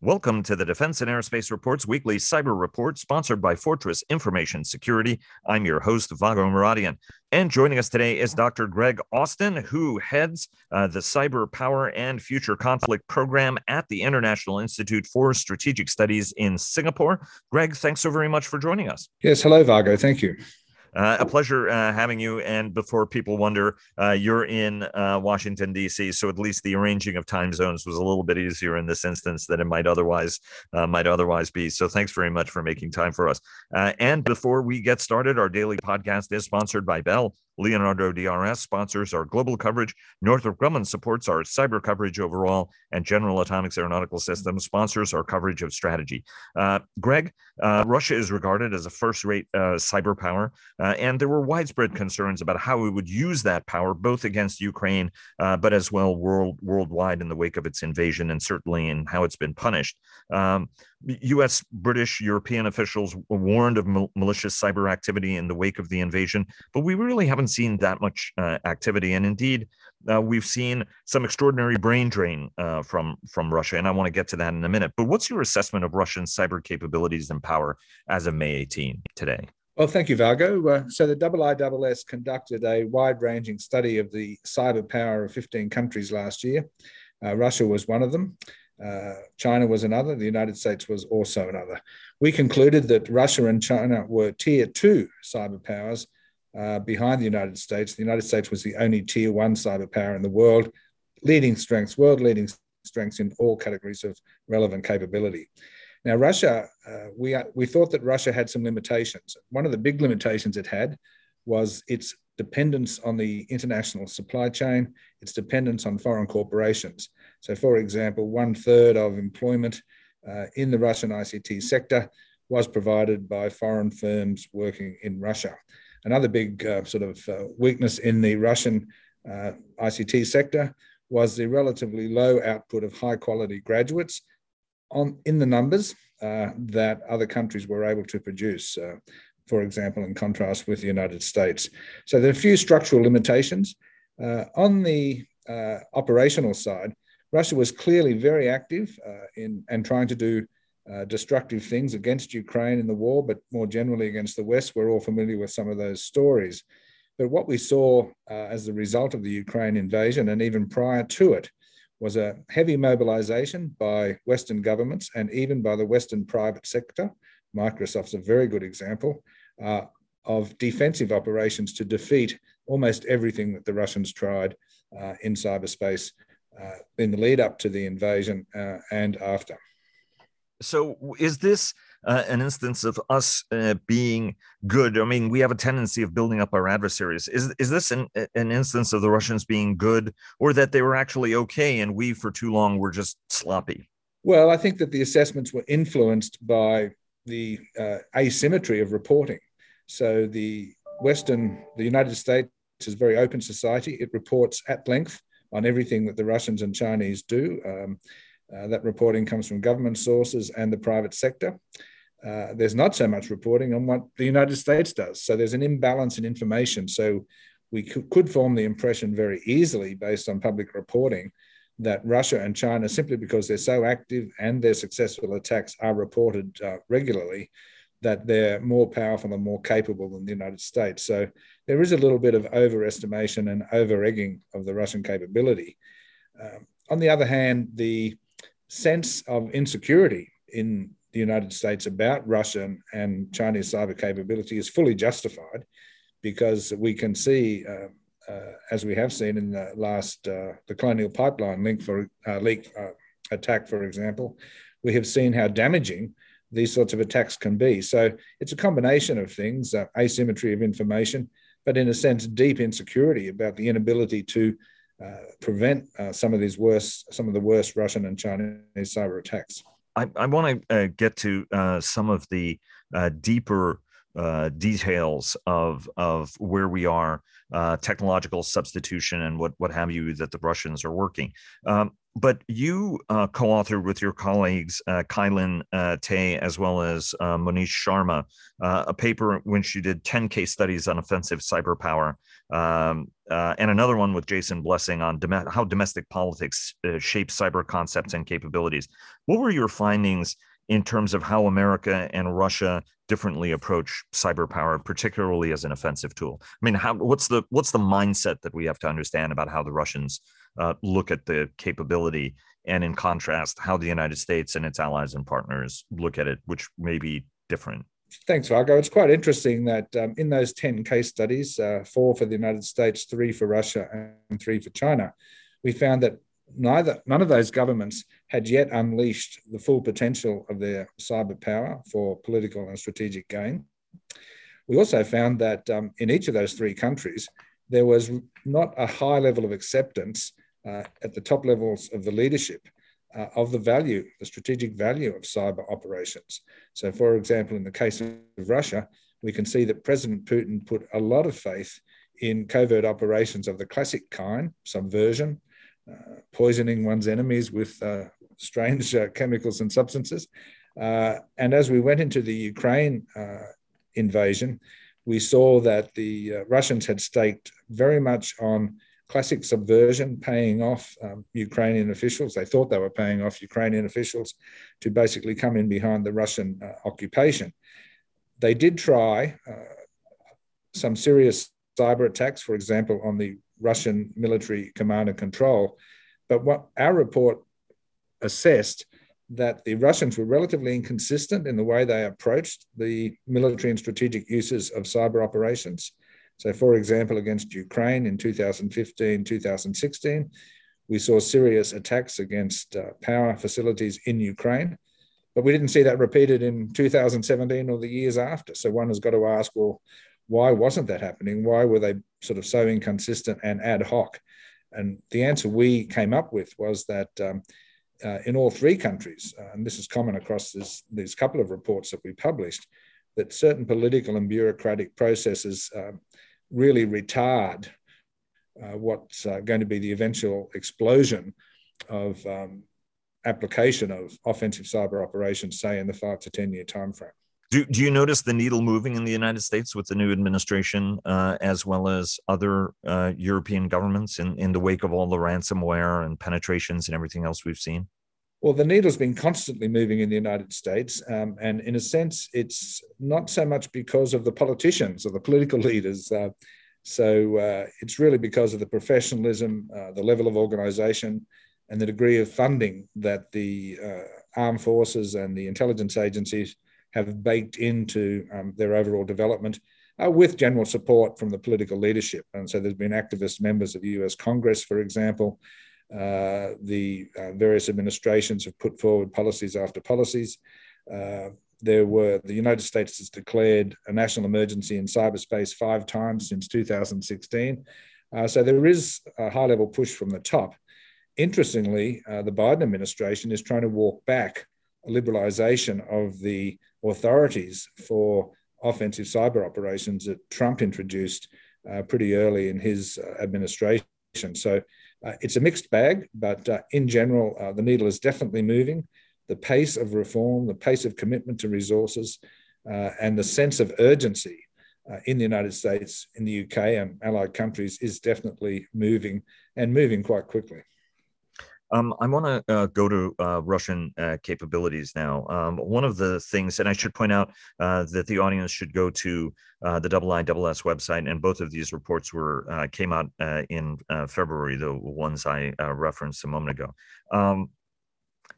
Welcome to the Defense and Aerospace Reports weekly cyber report sponsored by Fortress Information Security. I'm your host, Vago Muradian. And joining us today is Dr. Greg Austin, who heads uh, the Cyber Power and Future Conflict Program at the International Institute for Strategic Studies in Singapore. Greg, thanks so very much for joining us. Yes, hello, Vago. Thank you. Uh, a pleasure uh, having you. And before people wonder, uh, you're in Washington D.C., so at least the arranging of time zones was a little bit easier in this instance than it might otherwise might otherwise be. So thanks very much for making time for us. And before we get started, our daily podcast is sponsored by Bell. Leonardo DRS sponsors our global coverage. Northrop Grumman supports our cyber coverage overall, and General Atomics Aeronautical Systems sponsors our coverage of strategy. Uh, Greg, uh, Russia is regarded as a first-rate uh, cyber power, uh, and there were widespread concerns about how we would use that power, both against Ukraine, uh, but as well world worldwide in the wake of its invasion, and certainly in how it's been punished. Um, U.S., British, European officials warned of mal- malicious cyber activity in the wake of the invasion, but we really haven't seen that much uh, activity. And indeed, uh, we've seen some extraordinary brain drain uh, from from Russia, and I want to get to that in a minute. But what's your assessment of Russian cyber capabilities and power as of May 18 today? Well, thank you, Vago. Uh, so the IISS conducted a wide-ranging study of the cyber power of 15 countries last year. Uh, Russia was one of them. Uh, China was another. The United States was also another. We concluded that Russia and China were tier two cyber powers uh, behind the United States. The United States was the only tier one cyber power in the world, leading strengths, world leading strengths in all categories of relevant capability. Now, Russia, uh, we, we thought that Russia had some limitations. One of the big limitations it had was its dependence on the international supply chain, its dependence on foreign corporations. So, for example, one third of employment uh, in the Russian ICT sector was provided by foreign firms working in Russia. Another big uh, sort of uh, weakness in the Russian uh, ICT sector was the relatively low output of high quality graduates on in the numbers uh, that other countries were able to produce. Uh, for example, in contrast with the United States. So there are a few structural limitations. On the operational side, Russia was clearly very active uh, in and trying to do uh, destructive things against Ukraine in the war, but more generally against the West. We're all familiar with some of those stories. But what we saw uh, as a result of the Ukraine invasion, and even prior to it, was a heavy mobilization by Western governments and even by the Western private sector. Microsoft's a very good example uh, of defensive operations to defeat almost everything that the Russians tried uh, in cyberspace in the lead up to the invasion uh, and after. So, is this uh, an instance of us uh, being good? I mean, we have a tendency of building up our adversaries. Is is this an, an instance of the Russians being good, or that they were actually okay and we, for too long, were just sloppy? Well, I think that the assessments were influenced by the uh, asymmetry of reporting. So the Western, the United States is a very open society. It reports at length on everything that the Russians and Chinese do. Um, uh, that reporting comes from government sources and the private sector. Uh, there's not so much reporting on what the United States does. So there's an imbalance in information. So we could, could form the impression very easily based on public reporting that Russia and China, simply because they're so active and their successful attacks are reported uh, regularly, that they're more powerful and more capable than the United States. So there is a little bit of overestimation and over egging of the Russian capability. Um, on the other hand, the sense of insecurity in the United States about Russian and Chinese cyber capability is fully justified because we can see uh, uh, as we have seen in the last uh, the Colonial Pipeline link for uh, leak uh, attack, for example, we have seen how damaging these sorts of attacks can be. So it's a combination of things: uh, asymmetry of information, but in a sense, deep insecurity about the inability to uh, prevent uh, some of these worst, some of the worst Russian and Chinese cyber attacks. I, I want to uh, get to some of the deeper uh, details of of where we are, uh, technological substitution, and what what have you that the Russians are working. Um, but you uh, co-authored with your colleagues uh, Kai Lin uh, Tay as well as uh, Munish Sharma uh, a paper which you did 10 case studies on offensive cyber power, um, and another one with Jason Blessing on dom- how domestic politics uh, shape cyber concepts and capabilities. What were your findings in terms of how America and Russia differently approach cyber power, particularly as an offensive tool? I mean, how, what's the what's the mindset that we have to understand about how the Russians uh, look at the capability, and in contrast, how the United States and its allies and partners look at it, which may be different. Thanks, Vago. It's quite interesting that um, in those 10 case studies, uh, four for the United States, three for Russia, and three for China, we found that neither none of those governments had yet unleashed the full potential of their cyber power for political and strategic gain. We also found that um, in each of those three countries, there was not a high level of acceptance uh, at the top levels of the leadership uh, of the value, the strategic value of cyber operations. So, for example, in the case of Russia, we can see that President Putin put a lot of faith in covert operations of the classic kind, subversion, uh, poisoning one's enemies with uh, strange uh, chemicals and substances. Uh, and as we went into the Ukraine uh, invasion, we saw that the Russians had staked very much on classic subversion, paying off um, Ukrainian officials. They thought they were paying off Ukrainian officials to basically come in behind the Russian uh, occupation. They did try uh, some serious cyber attacks, for example, on the Russian military command and control. But what our report assessed that the Russians were relatively inconsistent in the way they approached the military and strategic uses of cyber operations. So, for example, against Ukraine in 2015, 2016, we saw serious attacks against uh, power facilities in Ukraine, but we didn't see that repeated in 2017 or the years after. So, one has got to ask, well, why wasn't that happening? Why were they sort of so inconsistent and ad hoc? And the answer we came up with was that um, uh, in all three countries, uh, and this is common across this, these couple of reports that we published, that certain political and bureaucratic processes um, really retard uh, what's uh, going to be the eventual explosion of um, application of offensive cyber operations, say in the five to 10 year timeframe. Do, do you notice the needle moving in the United States with the new administration, uh, as well as other uh, European governments in, in the wake of all the ransomware and penetrations and everything else we've seen? Well, the needle's been constantly moving in the United States. Um, and in a sense, it's not so much because of the politicians or the political leaders. Uh, so uh, it's really because of the professionalism, uh, the level of organization, and the degree of funding that the uh, armed forces and the intelligence agencies have baked into um, their overall development. Uh, with general support from the political leadership. And so there's been activist members of the US Congress, for example, uh, the uh, various administrations have put forward policies after policies. Uh, there were the United States has declared a national emergency in cyberspace five times since 2016. Uh, so there is a high level push from the top. Interestingly, uh, the Biden administration is trying to walk back a liberalization of the authorities for offensive cyber operations that Trump introduced uh, pretty early in his administration. So uh, it's a mixed bag, but uh, in general, uh, the needle is definitely moving. The pace of reform, the pace of commitment to resources, uh, and the sense of urgency uh, in the United States, in the UK, and allied countries is definitely moving and moving quite quickly. Um, I want to uh, go to uh, Russian uh, capabilities now. Um, one of the things, and I should point out uh, that the audience should go to uh, the Double I Double S website, and both of these reports were uh, came out in February. The ones I referenced a moment ago. Um,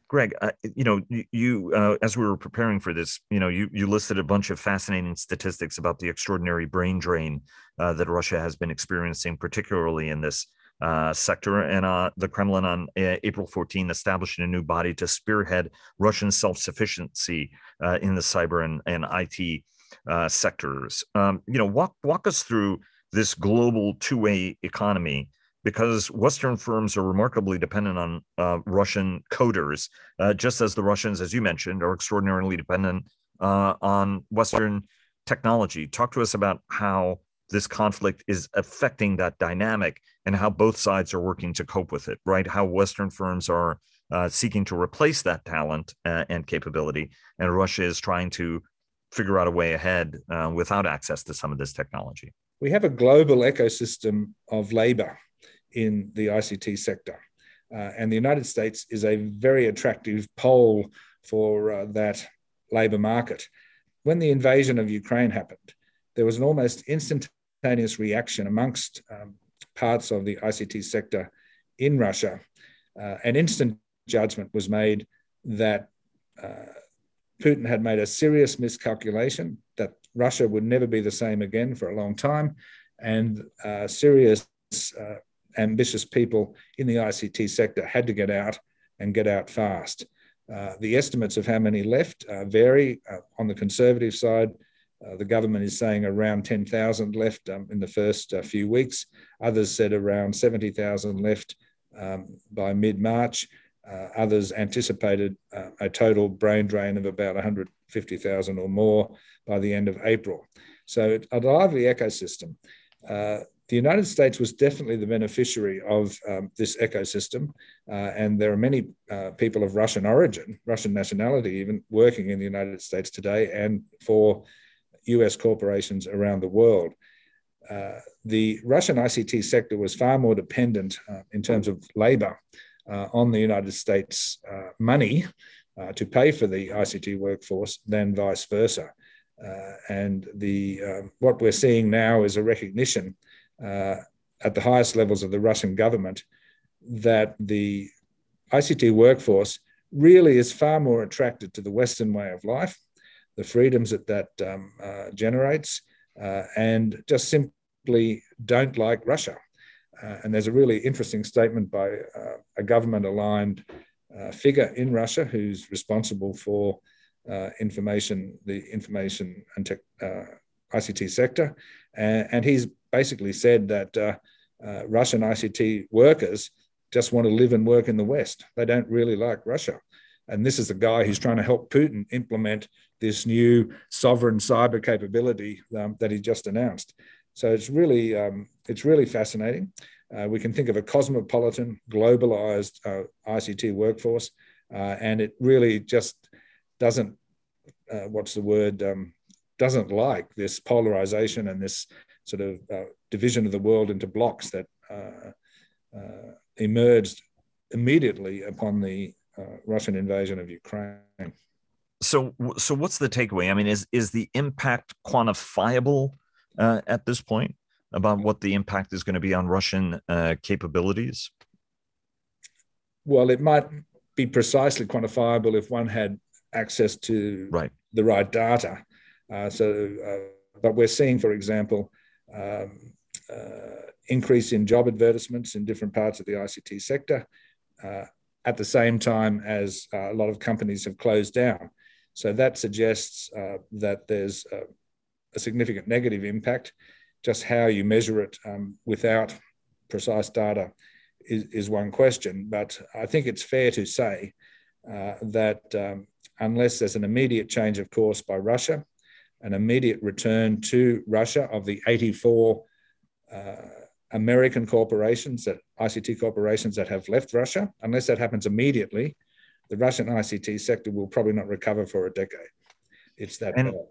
Greg, you know, you as we were preparing for this, you know, you you listed a bunch of fascinating statistics about the extraordinary brain drain that Russia has been experiencing, particularly in this uh, sector. And uh, the Kremlin on uh, April 14 establishing a new body to spearhead Russian self sufficiency uh, in the cyber and, and IT uh, sectors. Um, you know, walk, walk us through this global two way economy because Western firms are remarkably dependent on Russian coders, just as the Russians, as you mentioned, are extraordinarily dependent on Western technology. Talk to us about how this conflict is affecting that dynamic and how both sides are working to cope with it, right? How Western firms are uh, seeking to replace that talent uh, and capability, and Russia is trying to figure out a way ahead uh, without access to some of this technology. We have a global ecosystem of labor in the ICT sector. Uh, and the United States is a very attractive pole for uh, that labor market. When the invasion of Ukraine happened, there was an almost instantaneous reaction amongst um, parts of the ICT sector in Russia. Uh, an instant judgment was made that uh, Putin had made a serious miscalculation, that Russia would never be the same again for a long time, and uh, serious uh, ambitious people in the ICT sector had to get out and get out fast. Uh, the estimates of how many left uh, vary. On the conservative side, uh, the government is saying around 10,000 left um, in the first uh, few weeks. Others said around 70,000 left um, by mid March. Uh, others anticipated a total brain drain of about 150,000 or more by the end of April. So, a lively ecosystem the United States was definitely the beneficiary of um, this ecosystem, uh, and there are many uh, people of Russian origin, Russian nationality, even working in the United States today and for US corporations around the world. Uh, the Russian ICT sector was far more dependent uh, in terms of labor uh, on the United States uh, money to pay for the ICT workforce than vice versa. and the, um, what we're seeing now is a recognition uh, at the highest levels of the Russian government that the ICT workforce really is far more attracted to the Western way of life, the freedoms that that um, uh, generates, uh, and just simply don't like Russia. Uh, and there's a really interesting statement by uh, a government aligned uh, figure in Russia who's responsible for information, the information and tech, ICT sector. And, and he's basically said that Russian ICT workers just want to live and work in the West. They don't really like Russia. And this is the guy who's trying to help Putin implement this new sovereign cyber capability um, that he just announced. So it's really um, it's really fascinating. Uh, we can think of a cosmopolitan, globalized uh, ICT workforce, uh, and it really just doesn't. Uh, what's the word? Um, doesn't like this polarization and this sort of uh, division of the world into blocks that uh, emerged immediately upon the uh, Russian invasion of Ukraine. So, so what's the takeaway? I mean, is is the impact quantifiable uh, at this point about what the impact is going to be on Russian uh, capabilities? Well, it might be precisely quantifiable if one had access to right. the right data. so, but we're seeing, for example, um, uh, increase in job advertisements in different parts of the ICT sector uh, at the same time as uh, a lot of companies have closed down. So that suggests uh, that there's a, a, significant negative impact. Just how you measure it um, without precise data is, is, one question. But I think it's fair to say uh, that um, unless there's an immediate change of course by Russia, an immediate return to Russia of the 84 uh, American corporations that ICT corporations that have left Russia. Unless that happens immediately, the Russian ICT sector will probably not recover for a decade. It's that and, bad.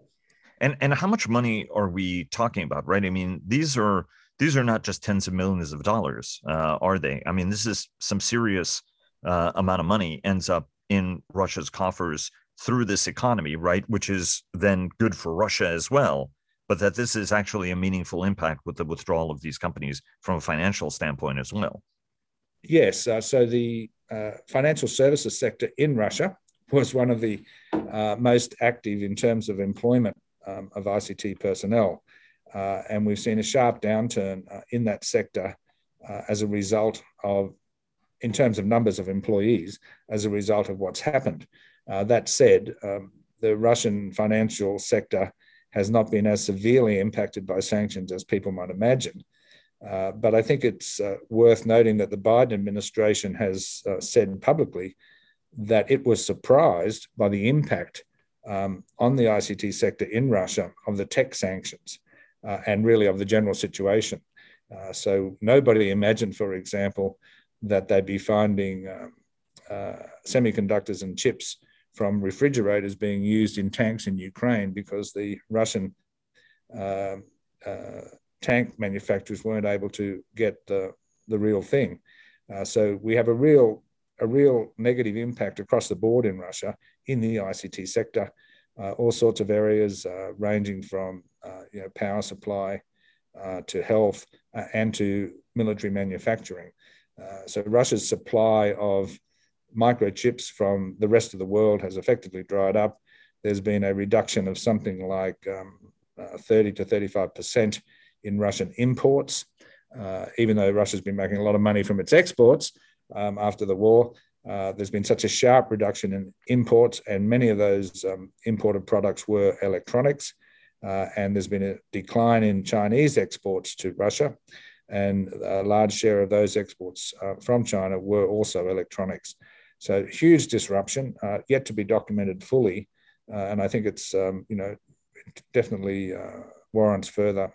And and how much money are we talking about, right? I mean, these are these are not just tens of millions of dollars, uh, are they? I mean, this is some serious uh, amount of money ends up in Russia's coffers through this economy, right? Which is then good for Russia as well. But that this is actually a meaningful impact with the withdrawal of these companies from a financial standpoint as well. Yes. Uh, so the uh, financial services sector in Russia was one of the uh, most active in terms of employment um, of ICT personnel. Uh, and we've seen a sharp downturn uh, in that sector uh, as a result of, in terms of numbers of employees, as a result of what's happened. That said, um, the Russian financial sector has not been as severely impacted by sanctions as people might imagine. Uh, but I think it's uh, worth noting that the Biden administration has uh, said publicly that it was surprised by the impact um, on the ICT sector in Russia of the tech sanctions. uh, and really of the general situation. Uh, so nobody imagined, for example, that they'd be finding um, uh, semiconductors and chips from refrigerators being used in tanks in Ukraine because the Russian uh, uh, tank manufacturers weren't able to get the, the real thing. Uh, so we have a real a real negative impact across the board in Russia in the ICT sector, uh, all sorts of areas uh, ranging from uh, you know power supply to health and to military manufacturing. so Russia's supply of microchips from the rest of the world has effectively dried up. There's been a reduction of something like um, uh, 30 to 35 percent in Russian imports, uh, even though Russia's been making a lot of money from its exports um, after the war. Uh, there's been such a sharp reduction in imports, and many of those um, imported products were electronics. Uh, and there's been a decline in Chinese exports to Russia, and a large share of those exports uh, from China were also electronics. So huge disruption, uh, yet to be documented fully, uh, and I think it's um, you know definitely uh, warrants further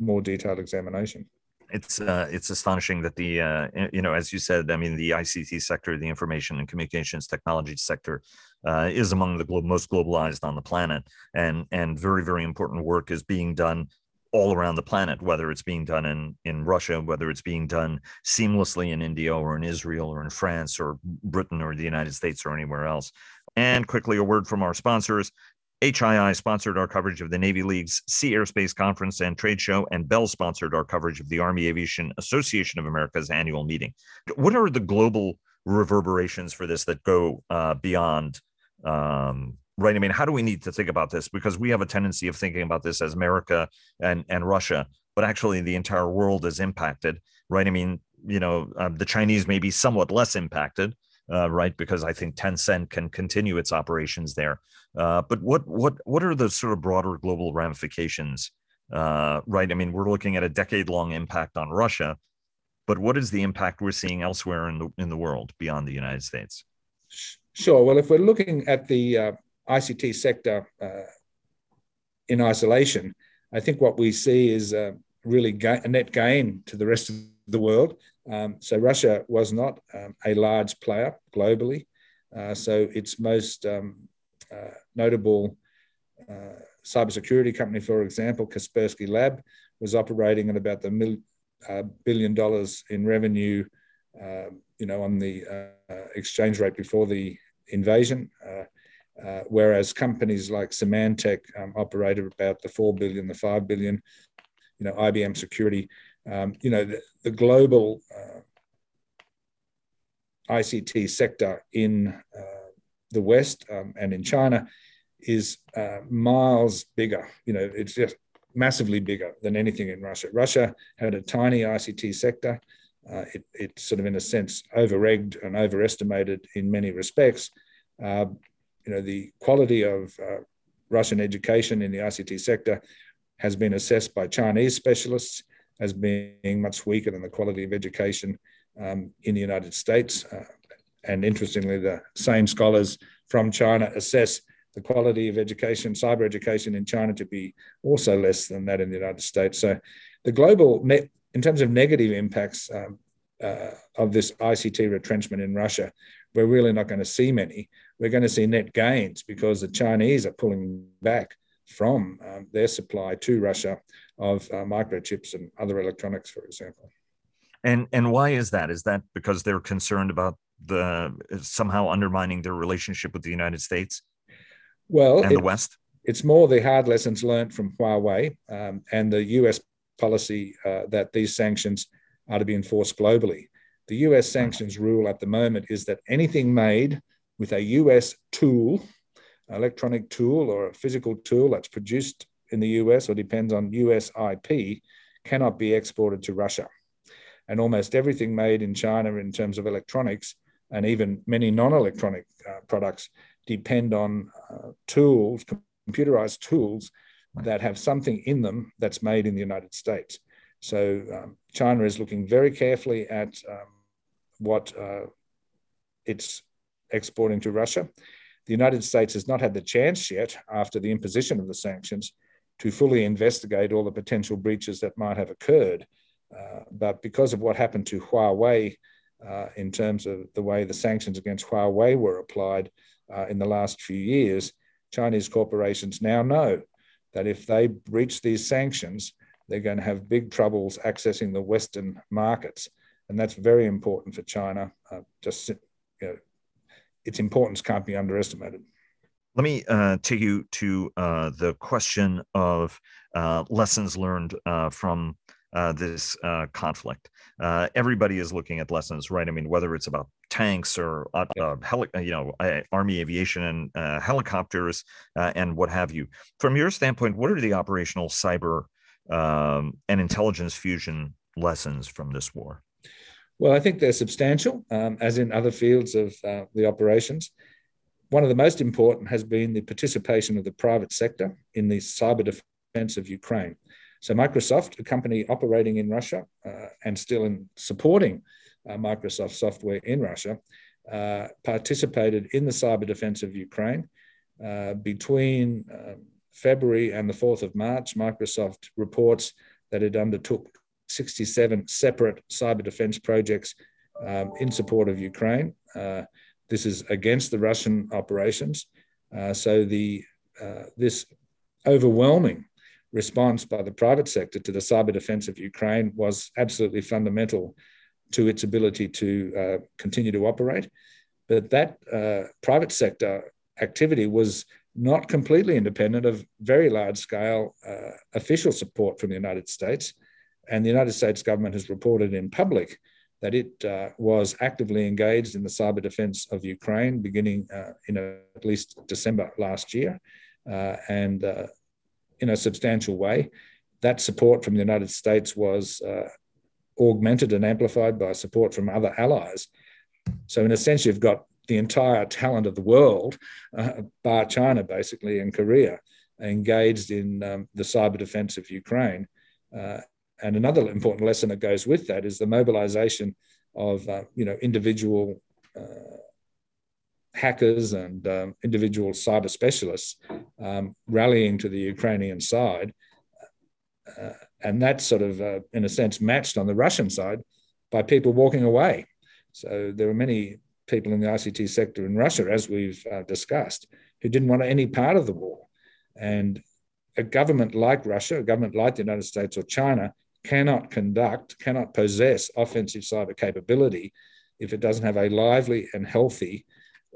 more detailed examination. It's uh, it's astonishing that the uh, you know as you said, I mean the ICT sector, the information and communications technology sector, uh, is among the glo- most globalized on the planet, and and very very important work is being done all around the planet, whether it's being done in in Russia, whether it's being done seamlessly in India or in Israel or in France or Britain or the United States or anywhere else. And quickly, a word from our sponsors. HII sponsored our coverage of the Navy League's Sea Airspace Conference and Trade Show, and Bell sponsored our coverage of the Army Aviation Association of America's annual meeting. What are the global reverberations for this that go uh, beyond? Um, right. I mean, how do we need to think about this? Because we have a tendency of thinking about this as America and and Russia, but actually the entire world is impacted. Right. I mean, you know, uh, the Chinese may be somewhat less impacted uh, right? Because I think Tencent can continue its operations there. Uh, but what what what are the sort of broader global ramifications, uh, right? I mean, we're looking at a decade-long impact on Russia, but what is the impact we're seeing elsewhere in the in the world beyond the United States? Sure. Well, if we're looking at the uh, ICT sector uh, in isolation, I think what we see is really ga- a net gain to the rest of the world. Um, so Russia was not um, a large player globally. Uh, so its most um, uh, notable uh, cybersecurity company, for example, Kaspersky Lab, was operating at about the mil, uh, billion dollars in revenue, uh, you know, on the uh, exchange rate before the invasion. Whereas companies like Symantec um, operated about the four billion, the five billion, you know, IBM Security um, you know, the, the global uh, ICT sector in uh, the West um, and in China is uh, miles bigger. You know, it's just massively bigger than anything in Russia. Russia had a tiny ICT sector. Uh, it, it, sort of, in a sense, over-egged and overestimated in many respects. Uh, you know, the quality of uh, Russian education in the ICT sector has been assessed by Chinese specialists as being much weaker than the quality of education um, in the United States. Uh, and interestingly, the same scholars from China assess the quality of education, cyber education in China to be also less than that in the United States. So the global net, in terms of negative impacts um, uh, of this ICT retrenchment in Russia, we're really not going to see many. We're going to see net gains because the Chinese are pulling back from um, their supply to Russia of uh, microchips and other electronics, for example. And and why is that? Is that because they're concerned about the somehow undermining their relationship with the United States? Well, and it, the West. It's more the hard lessons learned from Huawei um, and the U.S. policy uh, that these sanctions are to be enforced globally. The U.S. sanctions rule at the moment is that anything made with a U.S. tool, electronic tool, or a physical tool that's produced in the US or depends on US IP cannot be exported to Russia. And almost everything made in China in terms of electronics and even many non electronic uh, products depend on uh, tools, computerized tools that have something in them that's made in the United States. So um, China is looking very carefully at um, what uh, it's exporting to Russia. The United States has not had the chance yet, after the imposition of the sanctions, to fully investigate all the potential breaches that might have occurred. Uh, but because of what happened to Huawei uh, in terms of the way the sanctions against Huawei were applied uh, in the last few years, Chinese corporations now know that if they breach these sanctions, they're going to have big troubles accessing the Western markets. And that's very important for China. Uh, just, you know, its importance can't be underestimated. Let me uh, take you to uh, the question of uh, lessons learned uh, from uh, this uh, conflict. everybody is looking at lessons, right? I mean, whether it's about tanks or heli- you know army aviation and helicopters and what have you. From your standpoint, what are the operational cyber um, and intelligence fusion lessons from this war? Well, I think they're substantial, um, as in other fields of uh, the operations. One of the most important has been the participation of the private sector in the cyber defense of Ukraine. So, Microsoft, a company operating in Russia uh, and still in supporting uh, Microsoft software in Russia, uh, participated in the cyber defense of Ukraine. Uh, between um, February and the 4th of March, Microsoft reports that it undertook 67 separate cyber defense projects um, in support of Ukraine. Uh, this is against the Russian operations. Uh, so the uh, this overwhelming response by the private sector to the cyber defense of Ukraine was absolutely fundamental to its ability to uh, continue to operate. But that uh, private sector activity was not completely independent of very large scale uh, official support from the United States. And the United States government has reported in public that it uh, was actively engaged in the cyber defense of Ukraine beginning uh, in a, at least December last year uh, and uh, in a substantial way. That support from the United States was uh, augmented and amplified by support from other allies. So, in a sense, you've got the entire talent of the world, uh, bar China basically and Korea, engaged in um, the cyber defense of Ukraine. And another important lesson that goes with that is the mobilization of uh, you know individual uh, hackers and um, individual cyber specialists um, rallying to the Ukrainian side. Uh, and that's sort of, uh, in a sense, matched on the Russian side by people walking away. So there were many people in the ICT sector in Russia, as we've uh, discussed, who didn't want any part of the war. And a government like Russia, a government like the United States or China, cannot conduct, cannot possess offensive cyber capability if it doesn't have a lively and healthy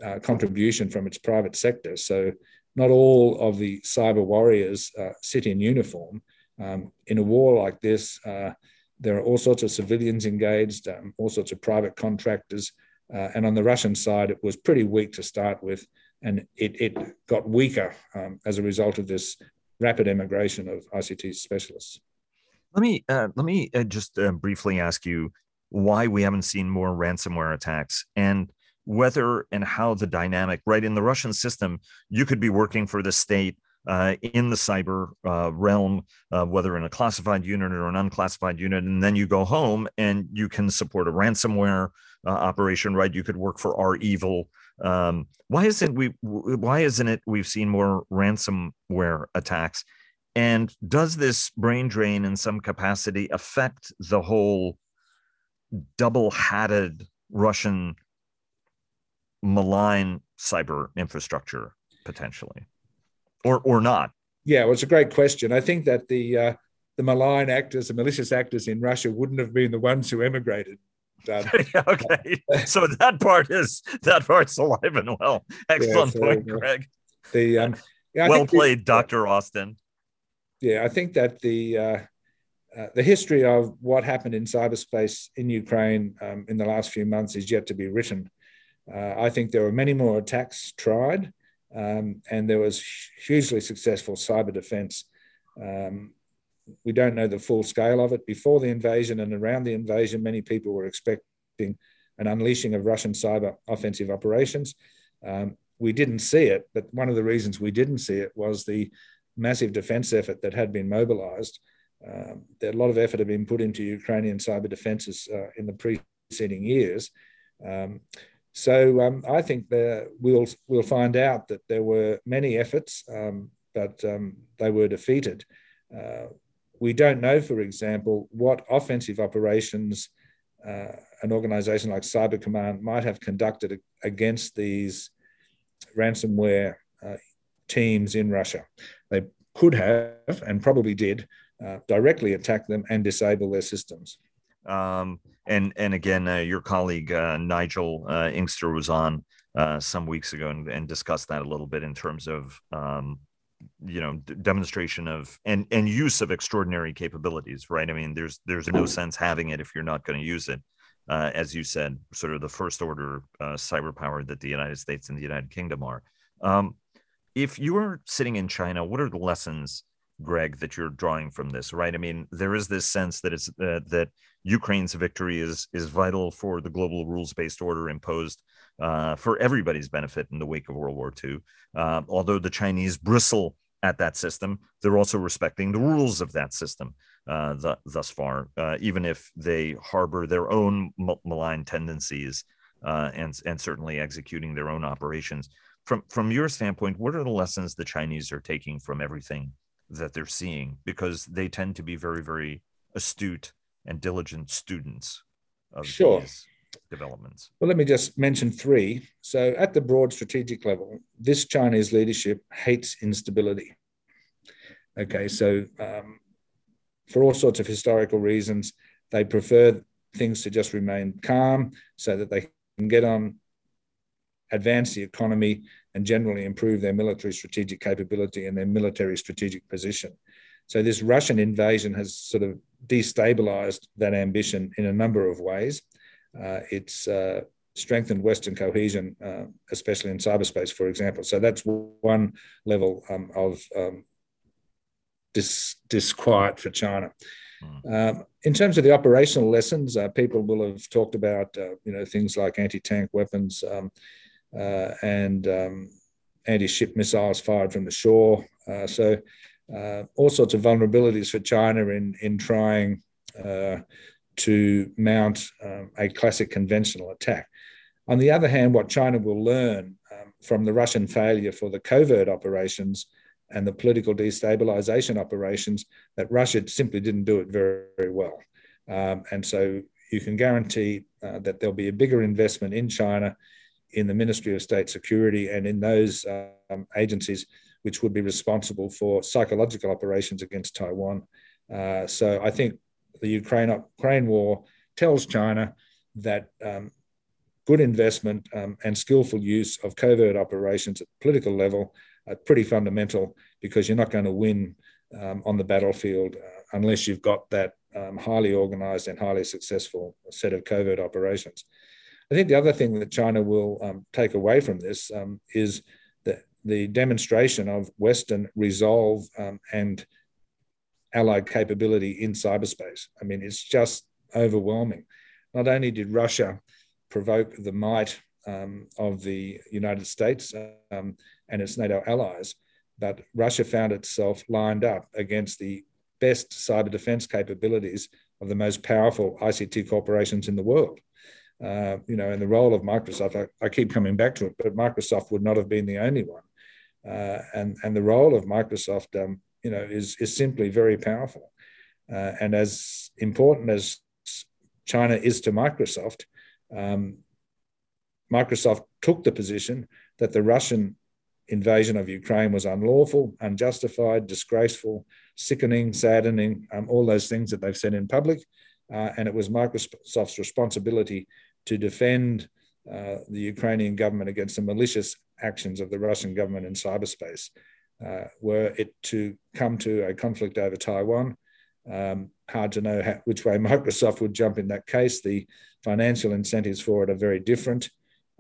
uh, contribution from its private sector. So, not all of the cyber warriors uh, sit in uniform. Um, in a war like this, uh, there are all sorts of civilians engaged, um, all sorts of private contractors. Uh, and on the Russian side, it was pretty weak to start with, and it, it got weaker um, as a result of this rapid emigration of ICT specialists. Let me uh, let me uh, just uh, briefly ask you why we haven't seen more ransomware attacks and whether and how the dynamic right in the Russian system you could be working for the state uh, in the cyber uh, realm, uh, whether in a classified unit or an unclassified unit, and then you go home and you can support a ransomware uh, operation, right? You could work for REvil. Um, why isn't we? Why isn't it we've seen more ransomware attacks? And does this brain drain in some capacity affect the whole double-hatted Russian malign cyber infrastructure potentially, or or not? Yeah, well, it's a great question. I think that the uh, the malign actors, the malicious actors in Russia, wouldn't have been the ones who emigrated. Um, okay, so that part is that part's alive and well. Excellent yeah, so, point, Greg. The um, yeah, well played, the, Doctor Austin. Yeah, I think that the uh, uh, the history of what happened in cyberspace in Ukraine um, in the last few months is yet to be written. Uh, I think there were many more attacks tried, um, and there was hugely successful cyber defense. Um, we don't know the full scale of it. Before the invasion and around the invasion, many people were expecting an unleashing of Russian cyber offensive operations. Um, we didn't see it, but one of the reasons we didn't see it was the massive defense effort that had been mobilized. Um, a lot of effort had been put into Ukrainian cyber defenses uh, in the preceding years. Um, so um, I think that we'll we'll find out that there were many efforts um, but um, they were defeated. Uh, we don't know, for example, what offensive operations uh, an organization like Cyber Command might have conducted against these ransomware uh, teams in Russia. They could have, and probably did, uh, directly attack them and disable their systems. Um, and and again, uh, your colleague uh, Nigel uh, Inkster was on uh, some weeks ago and, and, discussed that a little bit in terms of um, you know d- demonstration of and and use of extraordinary capabilities. Right? I mean, there's there's no sense having it if you're not going to use it. Uh, as you said, sort of the first order uh, cyber power that the United States and the United Kingdom are. Um, if you are sitting in China, what are the lessons Greg, that you're drawing from this, right? I mean, there is this sense that it's uh, that Ukraine's victory is is vital for the global rules-based order imposed uh, for everybody's benefit in the wake of World War II. Uh, although the Chinese bristle at that system, they're also respecting the rules of that system uh, thus far, uh, even if they harbor their own malign tendencies uh, and and certainly executing their own operations. From from your standpoint, what are the lessons the Chinese are taking from everything that they're seeing because they tend to be very, very astute and diligent students of sure. these developments. Well, let me just mention three. So, at the broad strategic level, this Chinese leadership hates instability. Okay, so um, for all sorts of historical reasons, they prefer things to just remain calm so that they can get on, advance the economy, and generally improve their military strategic capability and their military strategic position. So this Russian invasion has sort of destabilized that ambition in a number of ways. Uh, it's uh, strengthened Western cohesion, uh, especially in cyberspace, for example. So that's one level um, of um, dis- disquiet for China. Mm. Um, in terms of the operational lessons, uh, people will have talked about, uh, you know, things like anti-tank weapons, um, and um, anti-ship missiles fired from the shore. Uh, so uh, all sorts of vulnerabilities for China in in trying to mount um, a classic conventional attack. On the other hand, what China will learn um, from the Russian failure for the covert operations and the political destabilization operations that Russia simply didn't do it very, very well. Um, and so you can guarantee uh, that there'll be a bigger investment in China in the Ministry of State Security and in those um, agencies which would be responsible for psychological operations against Taiwan. Uh, so I think the Ukraine, Ukraine war tells China that um, good investment um, and skillful use of covert operations at political level are pretty fundamental because you're not going to win um, on the battlefield uh, unless you've got that um, highly organized and highly successful set of covert operations. I think the other thing that China will um, take away from this um, is the, the demonstration of Western resolve um, and allied capability in cyberspace. I mean, it's just overwhelming. Not only did Russia provoke the might um, of the United States um, and its NATO allies, but Russia found itself lined up against the best cyber defense capabilities of the most powerful ICT corporations in the world uh, you know, and the role of Microsoft, I, I, keep coming back to it, but Microsoft would not have been the only one. Uh, and, and the role of Microsoft, um, you know, is, is simply very powerful. Uh, and as important as China is to Microsoft, um, Microsoft took the position that the Russian invasion of Ukraine was unlawful, unjustified, disgraceful, sickening, saddening, um, all those things that they've said in public. Uh, and it was Microsoft's responsibility to defend uh, the Ukrainian government against the malicious actions of the Russian government in cyberspace. Uh, were it to come to a conflict over Taiwan, um, hard to know how, which way Microsoft would jump in that case. The financial incentives for it are very different.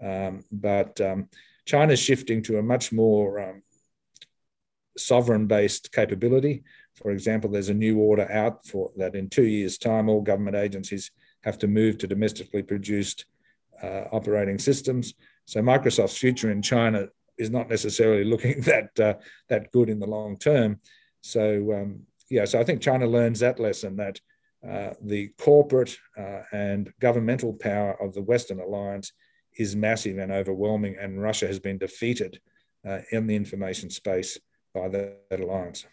Um, but um, China's shifting to a much more um, sovereign based capability. For example, there's a new order out for that in two years' time, all government agencies have to move to domestically produced uh, operating systems. So Microsoft's future in China is not necessarily looking that uh, that good in the long term. So um, yeah, so I think China learns that lesson that uh, the corporate uh, and governmental power of the Western alliance is massive and overwhelming, and Russia has been defeated uh, in the information space by that, that alliance.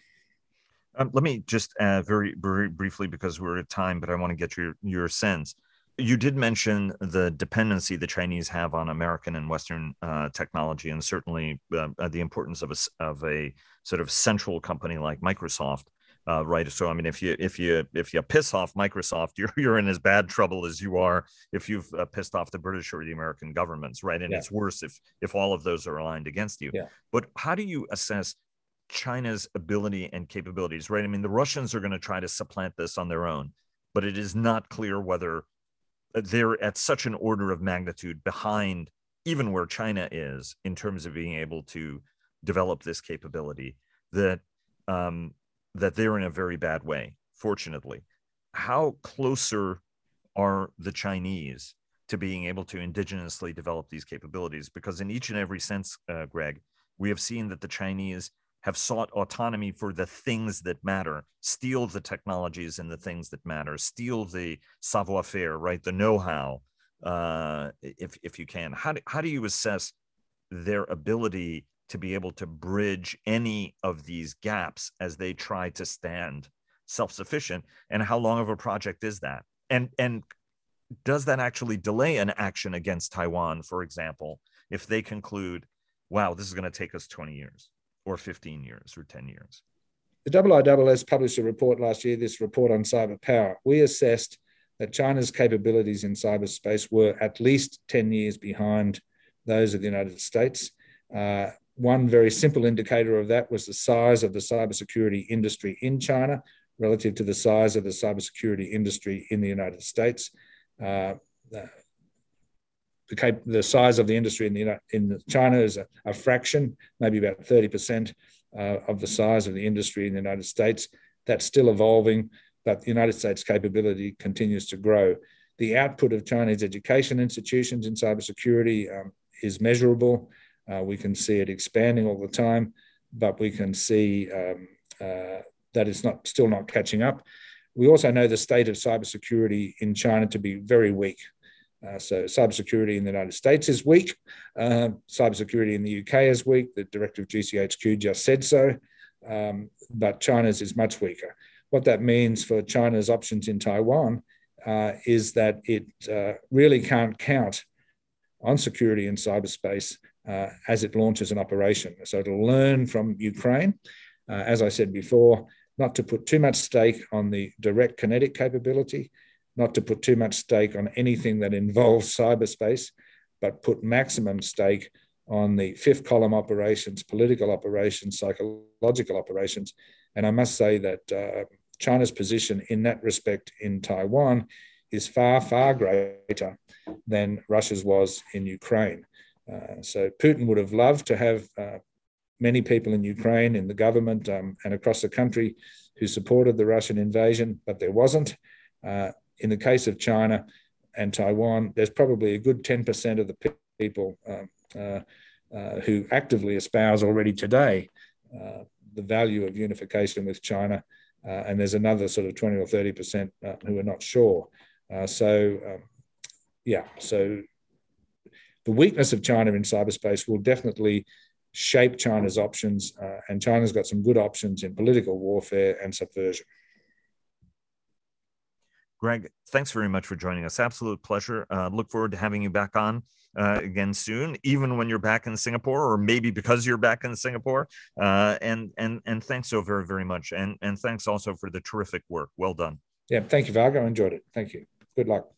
Um, let me just uh, very, very briefly, because we're at time, but I want to get your your sense. You did mention the dependency the Chinese have on American and Western uh, technology, and certainly uh, the importance of a of a sort of central company like Microsoft. Uh, right. So I mean, if you if you if you piss off Microsoft, you're you're in as bad trouble as you are if you've uh, pissed off the British or the American governments, right? And yeah. it's worse if if all of those are aligned against you. Yeah. But how do you assess China's ability and capabilities, right? I mean, the Russians are going to try to supplant this on their own, but it is not clear whether they're at such an order of magnitude behind even where China is in terms of being able to develop this capability that um, that they're in a very bad way. Fortunately, how closer are the Chinese to being able to indigenously develop these capabilities? Because in each and every sense, uh, Greg, we have seen that the Chinese have sought autonomy for the things that matter, steal the technologies and the things that matter, steal the savoir faire, right? The know how, uh, if, if you can. How do, how do you assess their ability to be able to bridge any of these gaps as they try to stand self sufficient? And how long of a project is that? And, and does that actually delay an action against Taiwan, for example, if they conclude, wow, this is going to take us 20 years? Or 15 years or 10 years? The IISS published a report last year, this report on cyber power. We assessed that China's capabilities in cyberspace were at least 10 years behind those of the United States. Uh, one very simple indicator of that was the size of the cybersecurity industry in China relative to the size of the cybersecurity industry in the United States. Uh, the, cap- the size of the industry in, the, in China is a, a fraction, maybe about 30% uh, of the size of the industry in the United States. That's still evolving, but the United States capability continues to grow. The output of Chinese education institutions in cybersecurity um, is measurable. Uh, we can see it expanding all the time, but we can see um, uh, that it's not still not catching up. We also know the state of cybersecurity in China to be very weak. Uh, so cybersecurity in the United States is weak. Uh, cybersecurity in the UK is weak. The director of GCHQ just said so. Um, but China's is much weaker. What that means for China's options in Taiwan uh, is that it uh, really can't count on security in cyberspace uh, as it launches an operation. So it'll learn from Ukraine, uh, as I said before, not to put too much stake on the direct kinetic capability, not to put too much stake on anything that involves cyberspace, but put maximum stake on the fifth column operations, political operations, psychological operations. And I must say that uh, China's position in that respect in Taiwan is far, far greater than Russia's was in Ukraine. Uh, so Putin would have loved to have uh, many people in Ukraine, in the government, um, and across the country who supported the Russian invasion, but there wasn't. In the case of China and Taiwan, there's probably a good 10% of the people um, uh, uh, who actively espouse already today uh, the value of unification with China. Uh, and there's another sort of 20 or 30% uh, who are not sure. Uh, so, um, yeah, so the weakness of China in cyberspace will definitely shape China's options. and China's got some good options in political warfare and subversion. Greg, thanks very much for joining us. Absolute pleasure. Uh, look forward to having you back on uh, again soon, even when you're back in Singapore, or maybe because you're back in Singapore. Uh, and and and thanks so very very much, and and thanks also for the terrific work. Well done. Yeah, thank you, Varga. I enjoyed it. Thank you. Good luck.